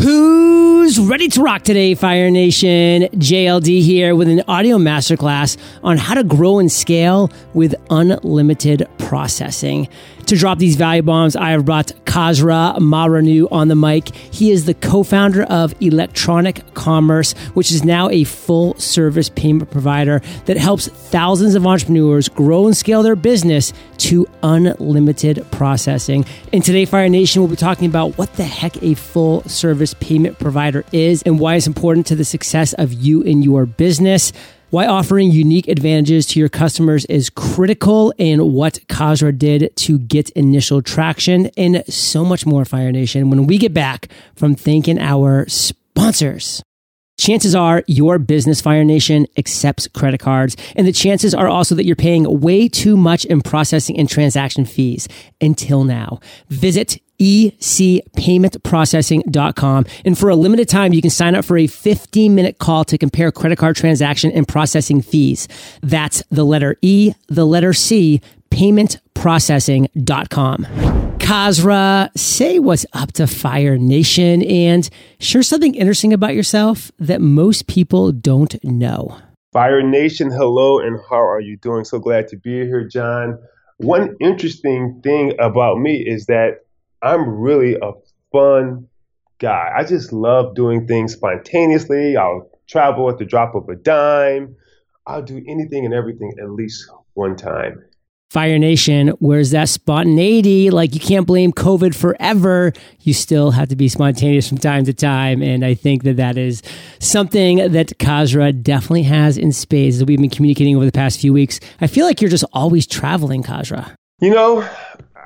Who's ready to rock today, Fire Nation? JLD here with an audio masterclass on how to grow and scale with unlimited processing. To drop these value bombs, I have brought KhaazRa MaaRanu on the mic. He is the co-founder of Electronic Commerce, which is now a full service payment provider that helps thousands of entrepreneurs grow and scale their business to unlimited processing. And today, Fire Nation, we'll be talking about what the heck a full service payment provider is and why it's important to the success of you and your business why offering unique advantages to your customers is critical in what KhaazRa did to get initial traction and so much more Fire Nation when we get back from thanking our sponsors. Chances are your business Fire Nation accepts credit cards and the chances are also that you're paying way too much in processing and transaction fees until now. Visit ecpaymentprocessing.com. And for a limited time, you can sign up for a 15 minute call to compare credit card transaction and processing fees. That's the letter E, the letter C, paymentprocessing.com. KhaazRa, say what's up to Fire Nation and share something interesting about yourself that most people don't know. Fire Nation, hello, and how are you doing? So glad to be here, John. One interesting thing about me is that I'm really a fun guy. I just love doing things spontaneously. I'll travel at the drop of a dime. I'll do anything and everything at least one time. Fire Nation, where's that spontaneity? Like you can't blame COVID forever. You still have to be spontaneous from time to time. And I think that that is something that KhaazRa definitely has in spades as we've been communicating over the past few weeks. I feel like you're just always traveling, KhaazRa. You know,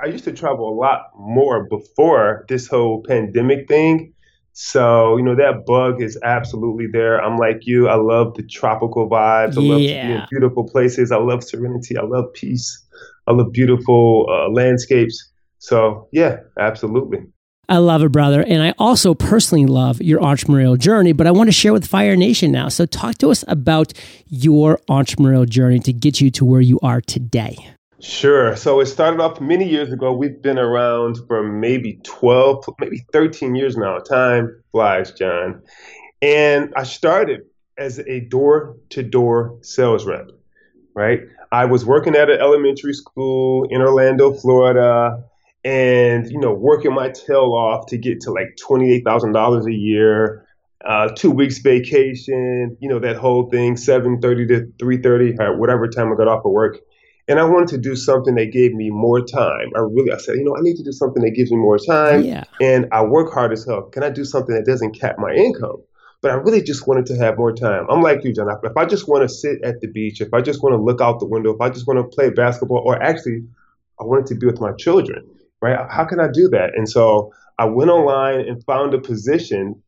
I used to travel a lot more before this whole pandemic thing. So, you know, that bug is absolutely there. I'm like you. I love the tropical vibes. I love to be in beautiful places. I love serenity. I love peace. I love beautiful uh, landscapes. So, yeah, absolutely. I love it, brother. And I also personally love your entrepreneurial journey, but I want to share with Fire Nation now. So, talk to us about your entrepreneurial journey to get you to where you are today. Sure. So it started off many years ago. We've been around for maybe 12, maybe 13 years now. Time flies, John. And I started as a door to door sales rep, right? I was working at an elementary school in Orlando, Florida, and, you know, working my tail off to get to like $28,000 a year. Uh, two weeks vacation, you know that whole thing, seven thirty to three thirty, whatever time I got off of work and I wanted to do something that gave me more time. I really, I said, you know, I need to do something that gives me more time. Yeah. And I work hard as hell. Can I do something that doesn't cap my income? But I really just wanted to have more time. I'm like you, John. If I just want to sit at the beach, if I just want to look out the window, if I just want to play basketball, or actually, I wanted to be with my children, right? How can I do that? And so I went online and found a position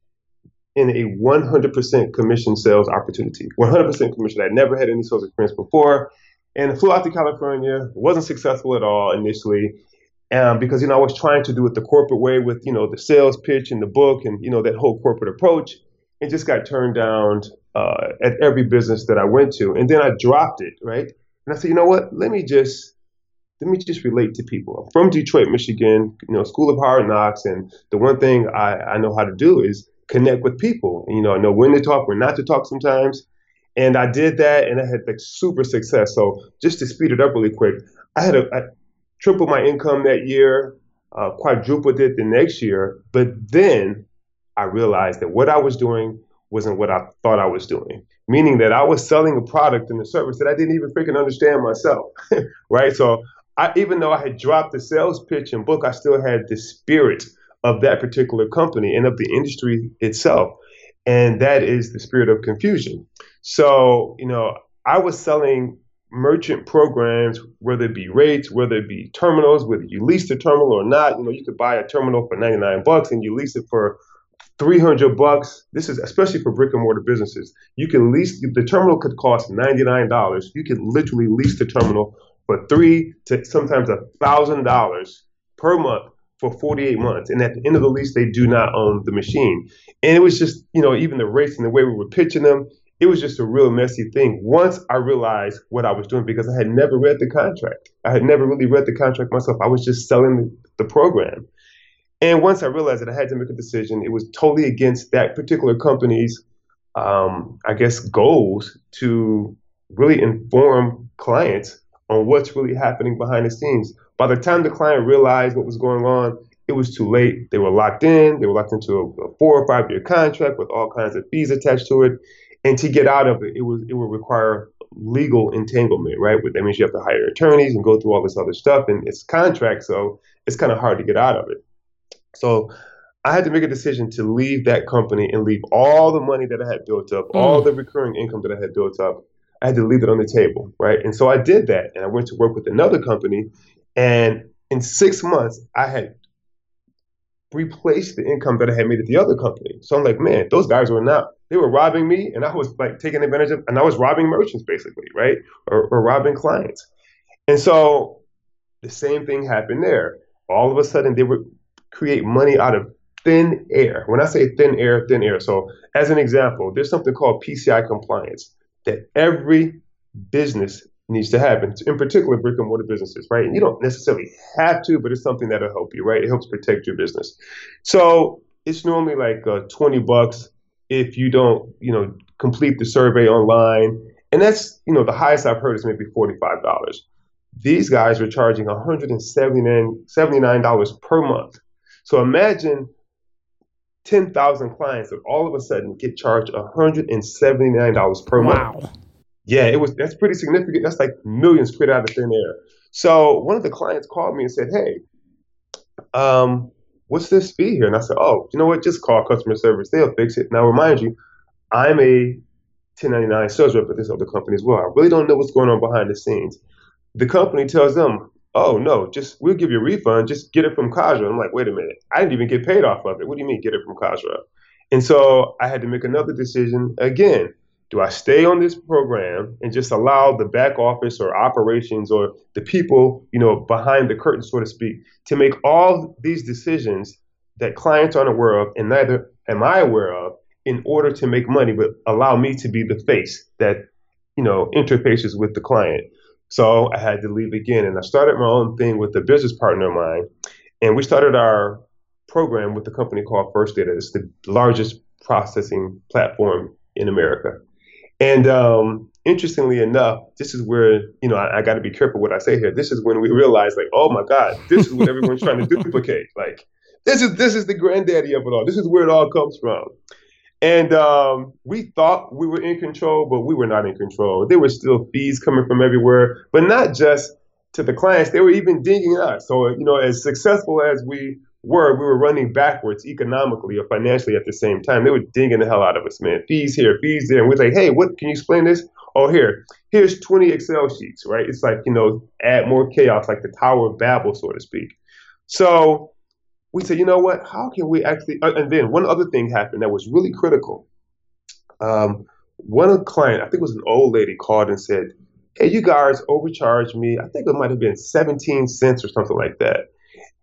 in a 100% commission sales opportunity. 100% commission. I never had any sales experience before and flew out to California. wasn't successful at all initially, um, because you know I was trying to do it the corporate way with you know the sales pitch and the book and you know that whole corporate approach, and just got turned down uh, at every business that I went to. And then I dropped it, right? And I said, you know what? Let me just let me just relate to people. I'm from Detroit, Michigan, you know, School of Hard Knocks, and the one thing I, I know how to do is connect with people. And, you know, I know when to talk, when not to talk sometimes. And I did that and I had like super success. So just to speed it up really quick, I had tripled my income that year, uh, quadrupled it the next year. But then I realized that what I was doing wasn't what I thought I was doing, meaning that I was selling a product and a service that I didn't even freaking understand myself, right? So I, even though I had dropped the sales pitch and book, I still had the spirit of that particular company and of the industry itself. And that is the spirit of confusion. So, you know, I was selling merchant programs, whether it be rates, whether it be terminals, whether you lease the terminal or not. You know, you could buy a terminal for 99 bucks and you lease it for 300 bucks. This is especially for brick and mortar businesses. You can lease the terminal could cost $99. You can literally lease the terminal for three to sometimes a thousand dollars per month for 48 months. And at the end of the lease, they do not own the machine. And it was just, you know, even the rates and the way we were pitching them, it was just a real messy thing once I realized what I was doing because I had never read the contract. I had never really read the contract myself. I was just selling the, the program. And once I realized that I had to make a decision, it was totally against that particular company's, um, I guess, goals to really inform clients on what's really happening behind the scenes. By the time the client realized what was going on, it was too late. They were locked in. They were locked into a, four or five year contract with all kinds of fees attached to it. And to get out of it, it was it would require legal entanglement, right? That means you have to hire attorneys and go through all this other stuff, and it's contract, so it's kind of hard to get out of it. So I had to make a decision to leave that company and leave all the money that I had built up, mm. all the recurring income that I had built up. I had to leave it on the table, right? And so I did that, and I went to work with another company, and in six months, I had replaced the income that I had made at the other company. So I'm like, man, those guys were not, they were robbing me and I was like taking advantage of, and I was robbing merchants basically, right? Or, or robbing clients. And so the same thing happened there. All of a sudden they would create money out of thin air. When I say thin air, thin air. So as an example, there's something called PCI compliance that every business needs to happen, in particular brick and mortar businesses, right? And you don't necessarily have to, but it's something that'll help you, right? It helps protect your business. So it's normally like uh, 20 bucks if you don't, you know, complete the survey online. And that's, you know, the highest I've heard is maybe $45. These guys are charging $179 per month. So imagine 10,000 clients that all of a sudden get charged $179 per wow. month. Yeah, it was that's pretty significant. That's like millions straight out of thin air. So one of the clients called me and said, "Hey, um, what's this fee here?" And I said, "Oh, you know what? Just call customer service. They'll fix it." Now, remind you, I'm a 1099 sales rep at this other company as well. I really don't know what's going on behind the scenes. The company tells them, "Oh no, just we'll give you a refund. Just get it from KhaazRa." I'm like, "Wait a minute. I didn't even get paid off of it. What do you mean get it from KhaazRa?" And so I had to make another decision again do I stay on this program and just allow the back office or operations or the people, you know, behind the curtain, so to speak, to make all these decisions that clients aren't aware of and neither am I aware of in order to make money, but allow me to be the face that, you know, interfaces with the client. So I had to leave again and I started my own thing with a business partner of mine. And we started our program with a company called First Data. It's the largest processing platform in America. And um, interestingly enough, this is where you know I, I got to be careful what I say here. This is when we realize, like, oh my God, this is what everyone's trying to duplicate. Like, this is this is the granddaddy of it all. This is where it all comes from. And um, we thought we were in control, but we were not in control. There were still fees coming from everywhere, but not just to the clients. They were even dinging us. So you know, as successful as we were we were running backwards economically or financially at the same time. They were digging the hell out of us, man. Fees here, fees there. And we're like, hey, what can you explain this? Oh, here, here's 20 Excel sheets, right? It's like, you know, add more chaos, like the Tower of Babel, so to speak. So we said, you know what? How can we actually? Uh, and then one other thing happened that was really critical. Um, one client, I think it was an old lady, called and said, hey, you guys overcharged me. I think it might have been 17 cents or something like that.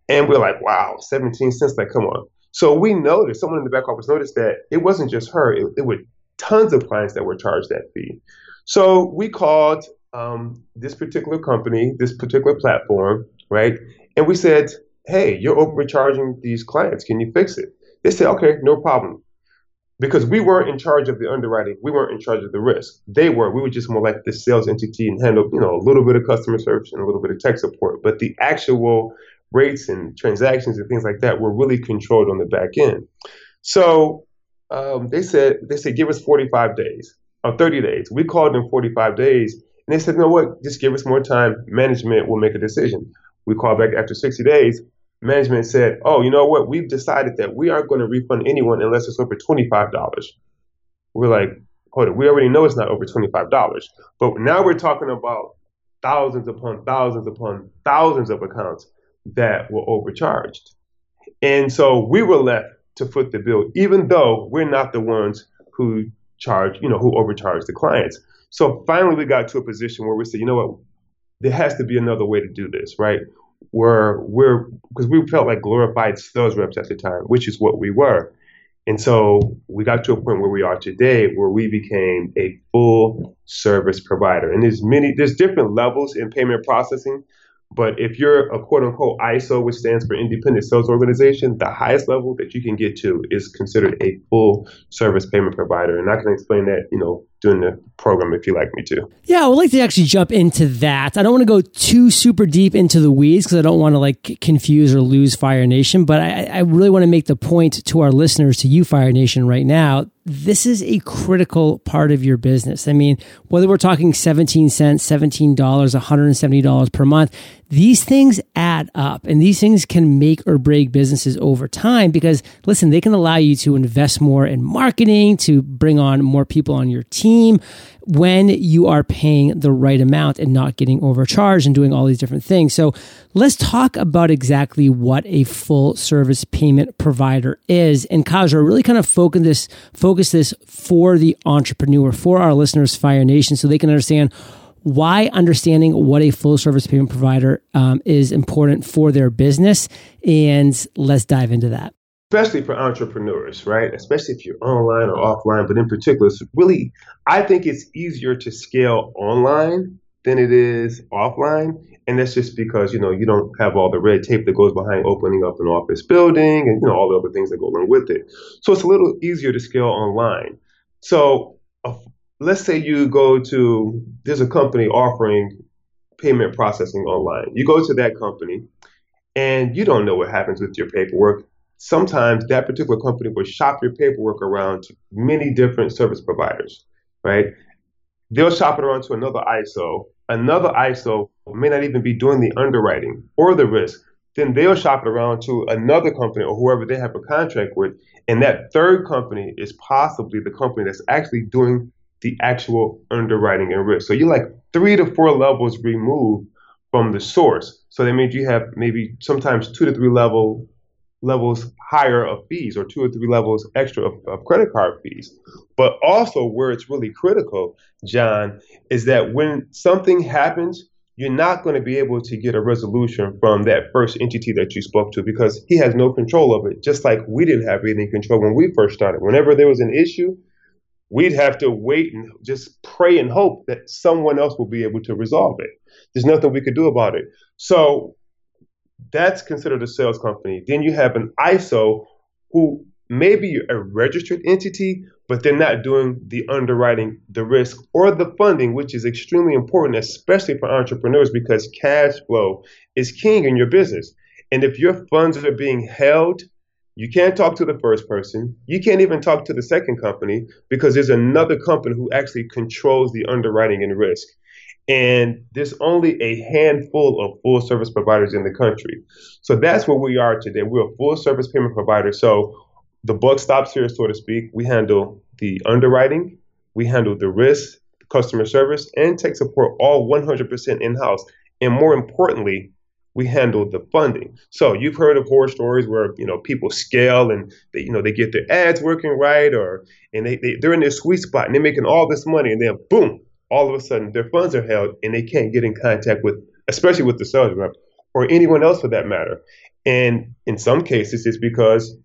And we're like, wow, 17 cents, like, come on. So we noticed, someone in the back office noticed that it wasn't just her, it, it were tons of clients that were charged that fee. So we called um, this particular company, this particular platform, right? And we said, hey, you're overcharging these clients. Can you fix it? They said, okay, no problem. Because we weren't in charge of the underwriting, we weren't in charge of the risk. They were. We were just more like the sales entity and handle, you know, a little bit of customer service and a little bit of tech support. But the actual rates and transactions and things like that were really controlled on the back end. So um, they said they said give us 45 days or 30 days. We called them 45 days, and they said, "No, what? Just give us more time. Management will make a decision." We called back after 60 days. Management said, "Oh, you know what? We've decided that we aren't going to refund anyone unless it's over $25." We're like, "Hold it. We already know it's not over $25, but now we're talking about thousands upon thousands upon thousands of accounts that were overcharged. And so we were left to foot the bill, even though we're not the ones who charge, you know, who overcharge the clients. So finally, we got to a position where we said, you know what, there has to be another way to do this, right? Where we're because we felt like glorified sales reps at the time, which is what we were. And so we got to a point where we are today, where we became a full service provider. And there's many, there's different levels in payment processing. But if you're a quote unquote ISO, which stands for Independent Sales Organization, the highest level that you can get to is considered a full service payment provider. And I can explain that, you know, during the program if you like me to. Yeah, I would like to actually jump into that. I don't want to go too super deep into the weeds because I don't want to like confuse or lose Fire Nation, but I, I really want to make the point to our listeners, to you, Fire Nation, right now. This is a critical part of your business. I mean, whether we're talking 17 cents, $17, $170 per month, these things add up and these things can make or break businesses over time because listen, they can allow you to invest more in marketing, to bring on more people on your team when you are paying the right amount and not getting overcharged and doing all these different things. So let's talk about exactly what a full service payment provider is. And KhaazRa really kind of focus this, focus this for the entrepreneur, for our listeners, Fire Nation, so they can understand why understanding what a full service payment provider um, is important for their business. And let's dive into that. Especially for entrepreneurs, right? Especially if you're online or offline, but in particular, it's really, I think it's easier to scale online than it is offline. And that's just because, you know, you don't have all the red tape that goes behind opening up an office building and, you know, all the other things that go along with it. So it's a little easier to scale online. So a let's say you go to there's a company offering payment processing online. You go to that company and you don't know what happens with your paperwork. Sometimes that particular company will shop your paperwork around to many different service providers, right? They'll shop it around to another ISO. Another ISO may not even be doing the underwriting or the risk. Then they'll shop it around to another company or whoever they have a contract with. And that third company is possibly the company that's actually doing the actual underwriting and risk. So you're like three to four levels removed from the source. So that means you have maybe sometimes two to three level levels higher of fees or two or three levels extra of, of credit card fees. But also where it's really critical, John, is that when something happens, you're not going to be able to get a resolution from that first entity that you spoke to because he has no control of it, just like we didn't have any control when we first started. Whenever there was an issue, we'd have to wait and just pray and hope that someone else will be able to resolve it. There's nothing we could do about it. So that's considered a sales company. Then you have an ISO who may be a registered entity, but they're not doing the underwriting, the risk, or the funding, which is extremely important, especially for entrepreneurs, because cash flow is king in your business. And if your funds are being held you can't talk to the first person. You can't even talk to the second company because there's another company who actually controls the underwriting and risk. And there's only a handful of full service providers in the country. So that's where we are today. We're a full service payment provider. So the buck stops here, so to speak. We handle the underwriting, we handle the risk, customer service, and tech support all 100% in house. And more importantly, we handle the funding. So you've heard of horror stories where you know people scale and they you know they get their ads working right or and they, they they're in their sweet spot and they're making all this money and then boom, all of a sudden their funds are held and they can't get in contact with especially with the sales rep or anyone else for that matter. And in some cases it's because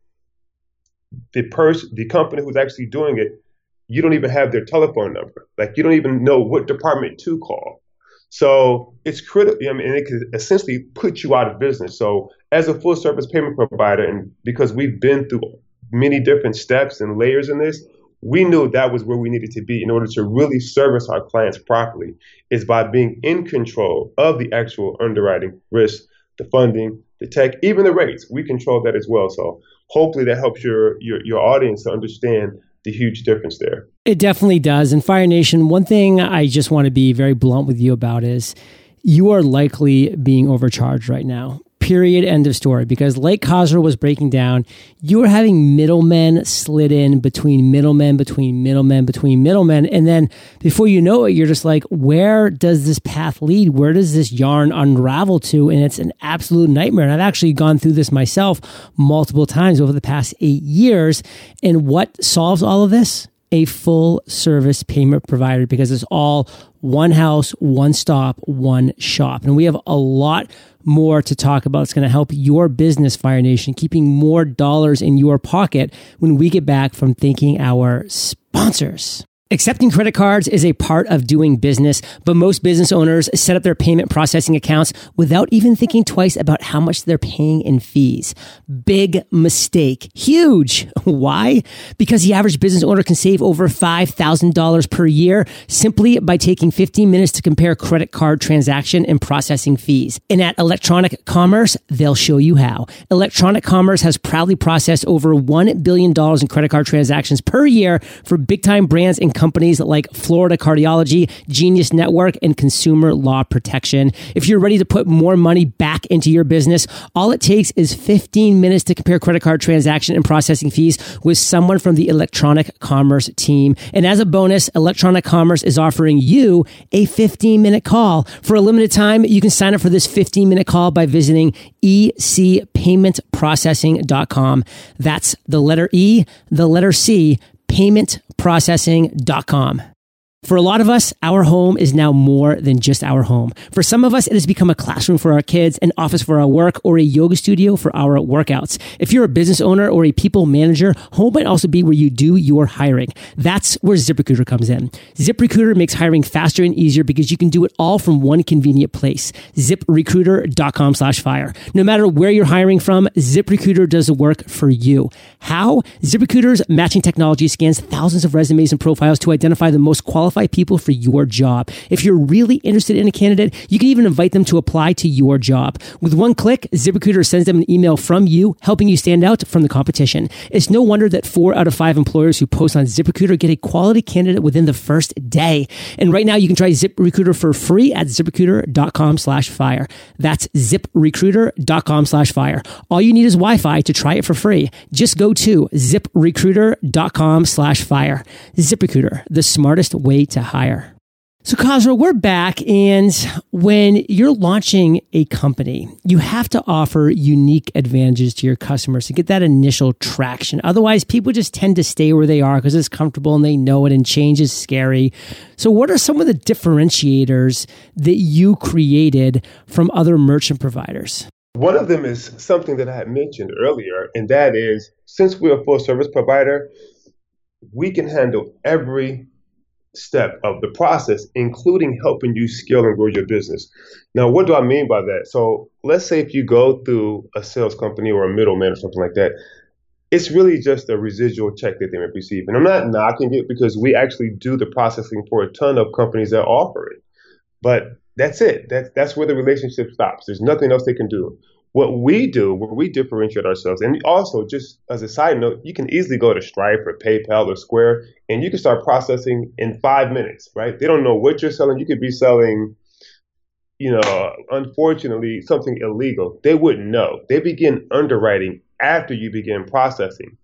the person the company who's actually doing it, you don't even have their telephone number. Like you don't even know what department to call. So it's critical. I mean, it could essentially put you out of business. So as a full service payment provider, and because we've been through many different steps and layers in this, we knew that was where we needed to be in order to really service our clients properly is by being in control of the actual underwriting risk, the funding, the tech, even the rates. We control that as well. So hopefully that helps your your, your audience to understand the huge difference there. It definitely does. And Fire Nation, one thing I just want to be very blunt with you about is you are likely being overcharged right now. Period. End of story. Because like KhaazRa was breaking down, you are having middlemen slid in between middlemen, between middlemen, between middlemen. And then before you know it, you're just like, where does this path lead? Where does this yarn unravel to? And it's an absolute nightmare. And I've actually gone through this myself multiple times over the past eight years. And what solves all of this? a full service payment provider because it's all one house, one stop, one shop. And we have a lot more to talk about. It's going to help your business, Fire Nation, keeping more dollars in your pocket when we get back from thanking our sponsors. Accepting credit cards is a part of doing business, but most business owners set up their payment processing accounts without even thinking twice about how much they're paying in fees. Big mistake. Huge. Why? Because the average business owner can save over $5,000 per year simply by taking 15 minutes to compare credit card transaction and processing fees. And at Electronic Commerce, they'll show you how. Electronic Commerce has proudly processed over $1 billion in credit card transactions per year for big time brands and companies like Florida Cardiology, Genius Network, and Consumer Law Protection. If you're ready to put more money back into your business, all it takes is 15 minutes to compare credit card transaction and processing fees with someone from the Electronic Commerce team. And as a bonus, Electronic Commerce is offering you a 15 minute call. For a limited time, you can sign up for this 15 minute call by visiting ecpaymentprocessing.com. That's the letter E, the letter C, paymentprocessing.com. For a lot of us, our home is now more than just our home. For some of us, it has become a classroom for our kids, an office for our work, or a yoga studio for our workouts. If you're a business owner or a people manager, home might also be where you do your hiring. That's where ZipRecruiter comes in. ZipRecruiter makes hiring faster and easier because you can do it all from one convenient place. ZipRecruiter.com slash fire. No matter where you're hiring from, ZipRecruiter does the work for you. How? ZipRecruiter's matching technology scans thousands of resumes and profiles to identify the most qualified qualify people for your job. If you're really interested in a candidate, you can even invite them to apply to your job. With one click, ZipRecruiter sends them an email from you, helping you stand out from the competition. It's no wonder that four out of five employers who post on ZipRecruiter get a quality candidate within the first day. And right now, you can try ZipRecruiter for free at ziprecruiter.com slash fire. That's ziprecruiter.com slash fire. All you need is Wi-Fi to try it for free. Just go to ziprecruiter.com slash fire. ZipRecruiter, the smartest way to hire. So, KhaazRa, we're back. And when you're launching a company, you have to offer unique advantages to your customers to get that initial traction. Otherwise, people just tend to stay where they are because it's comfortable and they know it, and change is scary. So, what are some of the differentiators that you created from other merchant providers? One of them is something that I had mentioned earlier, and that is since we're a full service provider, we can handle every step of the process, including helping you scale and grow your business. Now, what do I mean by that? So, let's say if you go through a sales company or a middleman or something like that, it's really just a residual check that they may receive. And I'm not knocking it because we actually do the processing for a ton of companies that offer it. But that's it. That's that's where the relationship stops. There's nothing else they can do. What we do, where we differentiate ourselves, and also just as a side note, you can easily go to Stripe or PayPal or Square, and you can start processing in five minutes, right? They don't know what you're selling. You could be selling, you know, unfortunately, something illegal. They wouldn't know. They begin underwriting after you begin processing.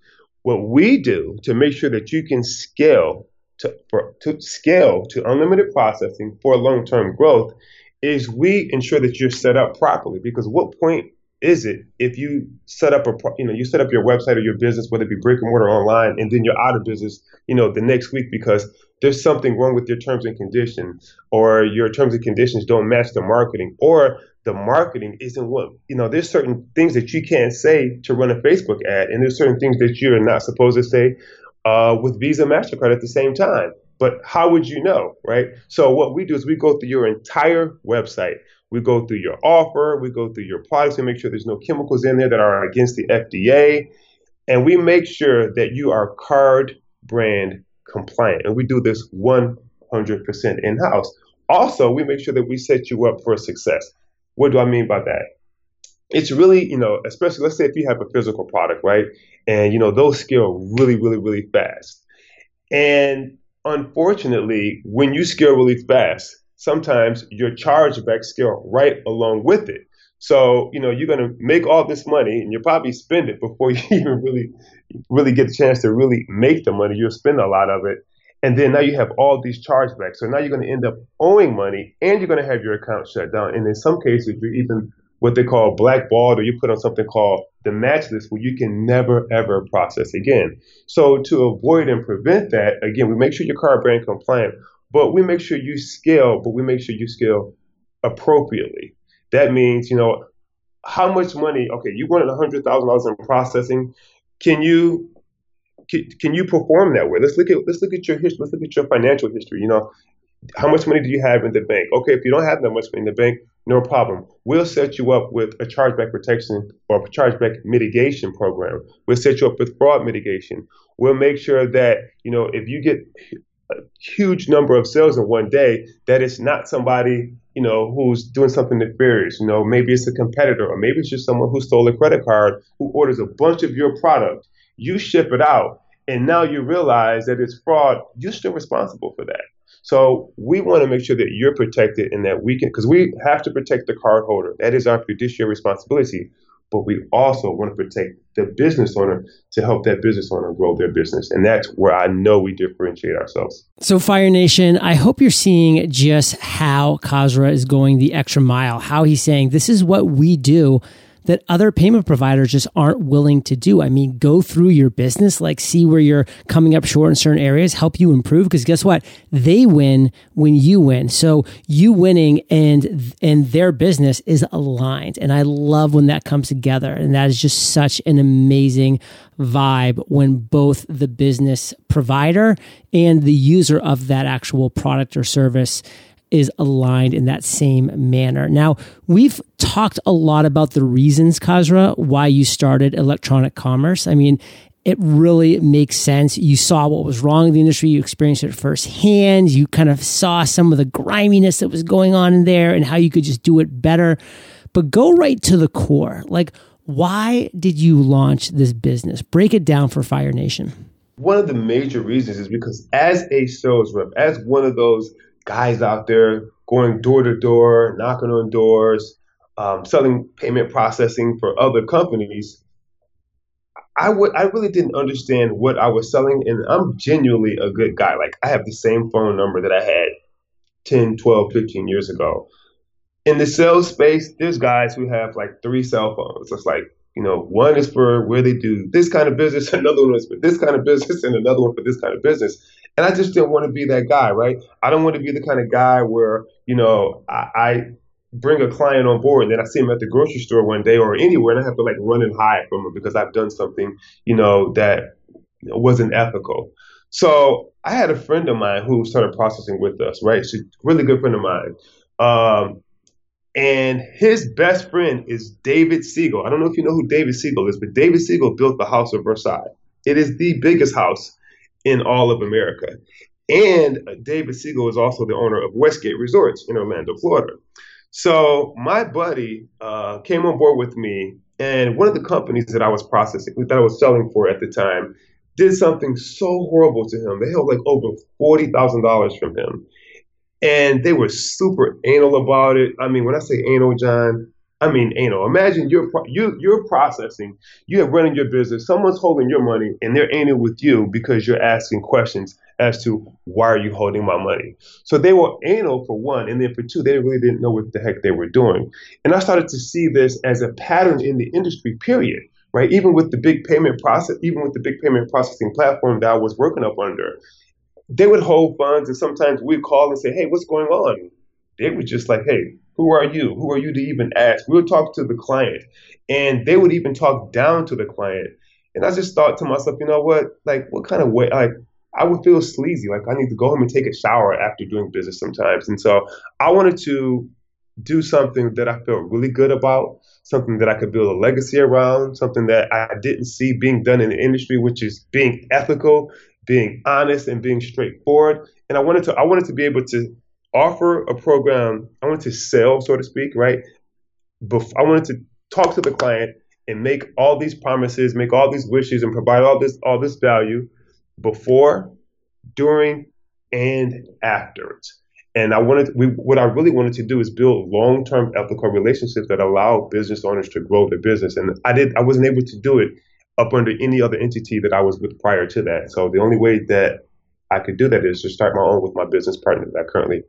What we do to make sure that you can scale to, for, to scale to unlimited processing for long-term growth is we ensure that you're set up properly because what point is it if you set up a you know you set up your website or your business whether it be brick and mortar or online and then you're out of business you know the next week because there's something wrong with your terms and conditions or your terms and conditions don't match the marketing or the marketing isn't what you know there's certain things that you can't say to run a facebook ad and there's certain things that you're not supposed to say uh, with visa mastercard at the same time. But how would you know right? So what we do is we go through your entire website we go through your offer, we go through your products and make sure there's no chemicals in there that are against the FDA. And we make sure that you are card brand compliant. And we do this 100% in house. Also, we make sure that we set you up for success. What do I mean by that? It's really, you know, especially let's say if you have a physical product, right? And, you know, those scale really, really, really fast. And unfortunately, when you scale really fast, sometimes your chargeback scale right along with it. So, you know, you're going to make all this money and you'll probably spend it before you even really, really get a chance to really make the money. You'll spend a lot of it. And then now you have all these chargebacks. So now you're going to end up owing money and you're going to have your account shut down. And in some cases, you're even what they call blackballed or you put on something called the match list where you can never ever process again. So to avoid and prevent that, again, we make sure your card brand compliant but we make sure you scale, but we make sure you scale appropriately. That means, you know, how much money, okay, you wanted $100,000 in processing. Can you can, can you perform that way? Let's look at let's look at your history. Let's look at your financial history. You know, how much money do you have in the bank? Okay, if you don't have that much money in the bank, no problem. We'll set you up with a chargeback protection or a chargeback mitigation program. We'll set you up with fraud mitigation. We'll make sure that, you know, if you get a huge number of sales in one day, that it's not somebody, you know, who's doing something nefarious. You know, maybe it's a competitor or maybe it's just someone who stole a credit card who orders a bunch of your product. You ship it out and now you realize that it's fraud. You're still responsible for that. So we want to make sure that you're protected and that we can, because we have to protect the cardholder. That is our fiduciary responsibility. But we also want to protect the business owner to help that business owner grow their business. And that's where I know we differentiate ourselves. So, Fire Nation, I hope you're seeing just how KhaazRa is going the extra mile, how he's saying, this is what we do that other payment providers just aren't willing to do. I mean, go through your business, like see where you're coming up short in certain areas, help you improve. Because guess what? They win when you win. So you winning and and their business is aligned. And I love when that comes together. And that is just such an amazing vibe when both the business provider and the user of that actual product or service is aligned in that same manner. Now, we've talked a lot about the reasons, KhaazRa, why you started electronic commerce. I mean, it really makes sense. You saw what was wrong in the industry. You experienced it firsthand. You kind of saw some of the griminess that was going on in there and how you could just do it better. But go right to the core. Like, why did you launch this business? Break it down for Fire Nation. One of the major reasons is because as a sales rep, as one of those guys out there going door to door, knocking on doors, um, selling payment processing for other companies. I would I really didn't understand what I was selling, and I'm genuinely a good guy. Like I have the same phone number that I had 10, 12, 15 years ago. In the sales space, there's guys who have like three cell phones. It's like, you know, one is for where they do this kind of business, another one is for this kind of business, and another one for this kind of business. And I just didn't want to be that guy, right? I don't want to be the kind of guy where, you know, I, I bring a client on board and then I see him at the grocery store one day or anywhere and I have to like run and hide from him because I've done something, you know, that wasn't ethical. So I had a friend of mine who started processing with us, right? She's a really good friend of mine. Um, and his best friend is David Siegel. I don't know if you know who David Siegel is, but David Siegel built the House of Versailles. It is the biggest house in all of America. And David Siegel is also the owner of Westgate Resorts in Orlando, Florida. So my buddy uh, came on board with me, and one of the companies that I was processing, that I was selling for at the time, did something so horrible to him. They held like over forty thousand dollars from him, and they were super anal about it. I mean, when I say anal, John, I mean, you know, imagine you're you you're processing, you have running your business, someone's holding your money, and they're anal with you because you're asking questions as to why are you holding my money. So they were anal for one, and then for two, they really didn't know what the heck they were doing. And I started to see this as a pattern in the industry. Period. Right? Even with the big payment process, even with the big payment processing platform that I was working up under, they would hold funds, and sometimes we'd call and say, "Hey, what's going on?" They were just like, "Hey, who are you? Who are you to even ask? We would talk to the client, and they would even talk down to the client. And I just thought to myself, you know what? Like, what kind of way? Like, I would feel sleazy. Like, I need to go home and take a shower after doing business sometimes. And so I wanted to do something that I felt really good about, something that I could build a legacy around, something that I didn't see being done in the industry, which is being ethical, being honest, and being straightforward. And I wanted to I wanted to be able to offer a program. I wanted to sell, so to speak, right? Bef- I wanted to talk to the client and make all these promises, make all these wishes, and provide all this all this value before, during, and afterwards. And I wanted, we, what I really wanted to do is build long-term ethical relationships that allow business owners to grow their business. And I did, I wasn't able to do it up under any other entity that I was with prior to that. So the only way that I could do that is to start my own with my business partner that I currently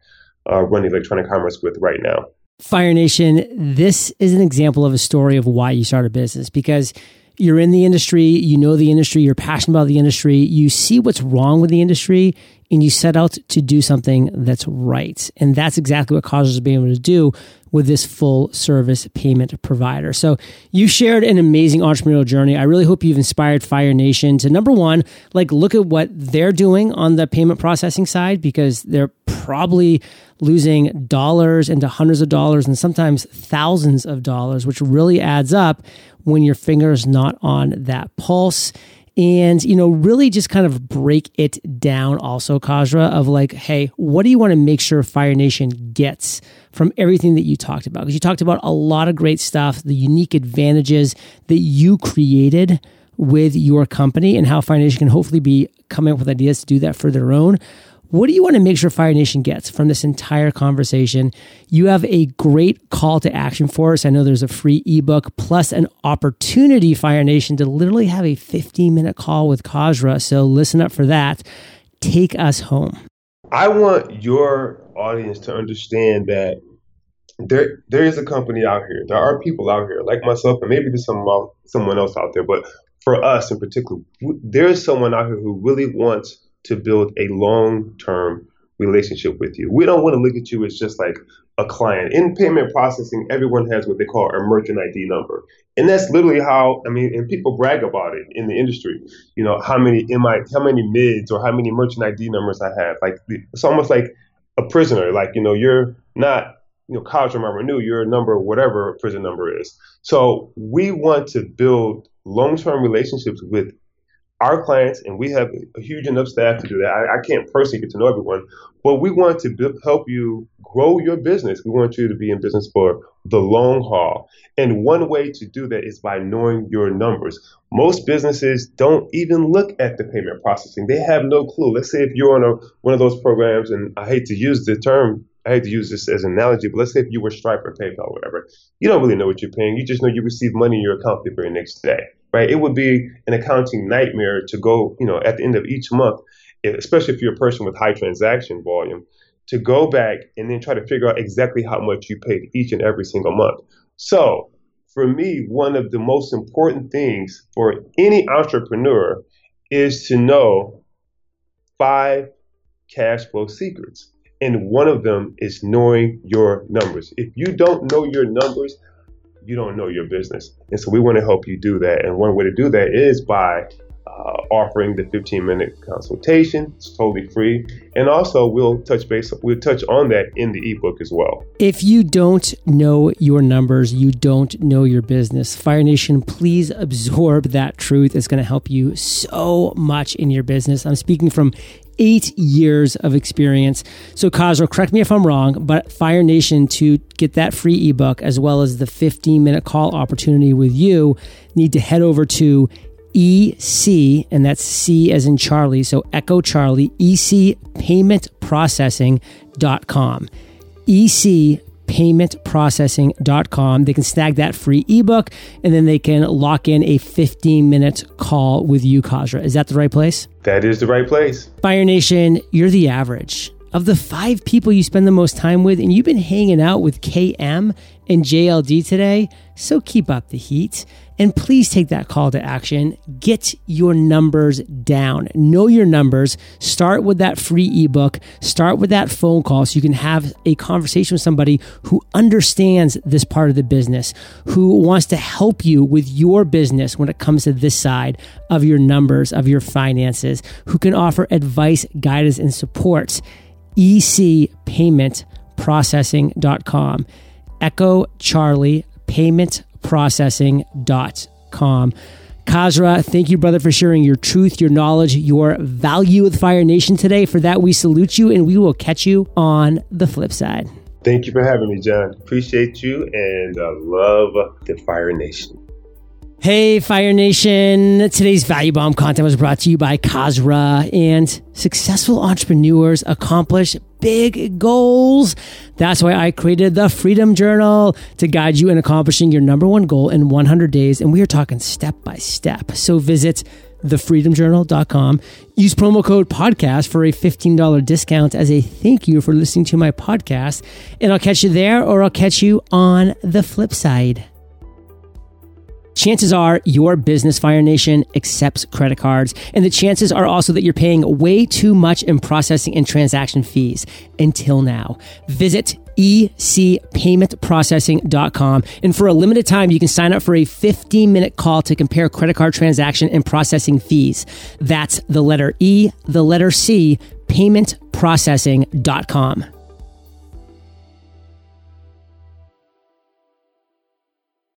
uh, run electronic commerce with right now. Fire Nation, this is an example of a story of why you start a business because you're in the industry, you know the industry, you're passionate about the industry, you see what's wrong with the industry, and you set out to do something that's right. And that's exactly what KhaazRa is being able to do with this full service payment provider. So you shared an amazing entrepreneurial journey. I really hope you've inspired Fire Nation to number one, like look at what they're doing on the payment processing side because they're probably losing dollars into hundreds of dollars and sometimes thousands of dollars, which really adds up when your finger is not on that pulse and you know really just kind of break it down also KhaazRa of like hey what do you want to make sure fire nation gets from everything that you talked about? Because you talked about a lot of great stuff the unique advantages that you created with your company and how fire nation can hopefully be coming up with ideas to do that for their own what do you want to make sure Fire Nation gets from this entire conversation? You have a great call to action for us. I know there's a free ebook plus an opportunity, Fire Nation, to literally have a 15 minute call with KhaazRa. So listen up for that. Take us home. I want your audience to understand that there there is a company out here. There are people out here like myself, and maybe there's someone someone else out there. But for us in particular, there is someone out here who really wants to build a long term relationship with you. We don't want to look at you as just like a client. In payment processing, everyone has what they call a merchant ID number. And that's literally how I mean, and people brag about it in the industry. You know, how many MI how many mids or how many merchant ID numbers I have. Like it's almost like a prisoner. Like, you know, you're not you know, college remember new, you're a number, whatever prison number is. So we want to build long-term relationships with our clients, and we have a huge enough staff to do that. I, I can't personally get to know everyone, but we want to b- help you grow your business. We want you to be in business for the long haul. And one way to do that is by knowing your numbers. Most businesses don't even look at the payment processing. They have no clue. Let's say if you're on a, one of those programs, and I hate to use the term I hate to use this as an analogy, but let's say if you were Stripe or PayPal or whatever, you don't really know what you're paying. You just know you receive money in your account the very next day right? It would be an accounting nightmare to go, you know, at the end of each month, especially if you're a person with high transaction volume, to go back and then try to figure out exactly how much you paid each and every single month. So, for me, one of the most important things for any entrepreneur is to know five cash flow secrets. And one of them is knowing your numbers. If you don't know your numbers, you don't know your business. And so we want to help you do that. And one way to do that is by uh, offering the 15 minute consultation. It's totally free. And also we'll touch base, we'll touch on that in the ebook as well. If you don't know your numbers, you don't know your business, Fire Nation, please absorb that truth. It's going to help you so much in your business. I'm speaking from eight years of experience. So, KhaazRa, correct me if I'm wrong, but Fire Nation to get that free ebook as well as the 15 minute call opportunity with you need to head over to EC, and that's C as in Charlie, so Echo Charlie, EC Payment ecpaymentprocessing.com. EC paymentprocessing.com. They can snag that free ebook and then they can lock in a 15 minute call with you, KhaazRa. Is that the right place? That is the right place. Fire Nation, you're the average of the five people you spend the most time with, and you've been hanging out with KM and JLD today. So keep up the heat. And please take that call to action. Get your numbers down. Know your numbers. Start with that free ebook. Start with that phone call so you can have a conversation with somebody who understands this part of the business, who wants to help you with your business when it comes to this side of your numbers, of your finances, who can offer advice, guidance, and support. ecpaymentprocessing.com. Echo Charlie Payment processing.com. KhaazRa, thank you, brother, for sharing your truth, your knowledge, your value with Fire Nation today. For that, we salute you and we will catch you on the flip side. Thank you for having me, John. Appreciate you and uh, love the Fire Nation. Hey, Fire Nation. Today's Value Bomb content was brought to you by KhaazRa and successful entrepreneurs accomplish big goals. That's why I created the Freedom Journal to guide you in accomplishing your number one goal in 100 days. And we are talking step by step. So visit thefreedomjournal.com. Use promo code podcast for a $15 discount as a thank you for listening to my podcast. And I'll catch you there or I'll catch you on the flip side chances are your business Fire Nation accepts credit cards. And the chances are also that you're paying way too much in processing and transaction fees until now. Visit ecpaymentprocessing.com. And for a limited time, you can sign up for a 15 minute call to compare credit card transaction and processing fees. That's the letter E, the letter C, paymentprocessing.com.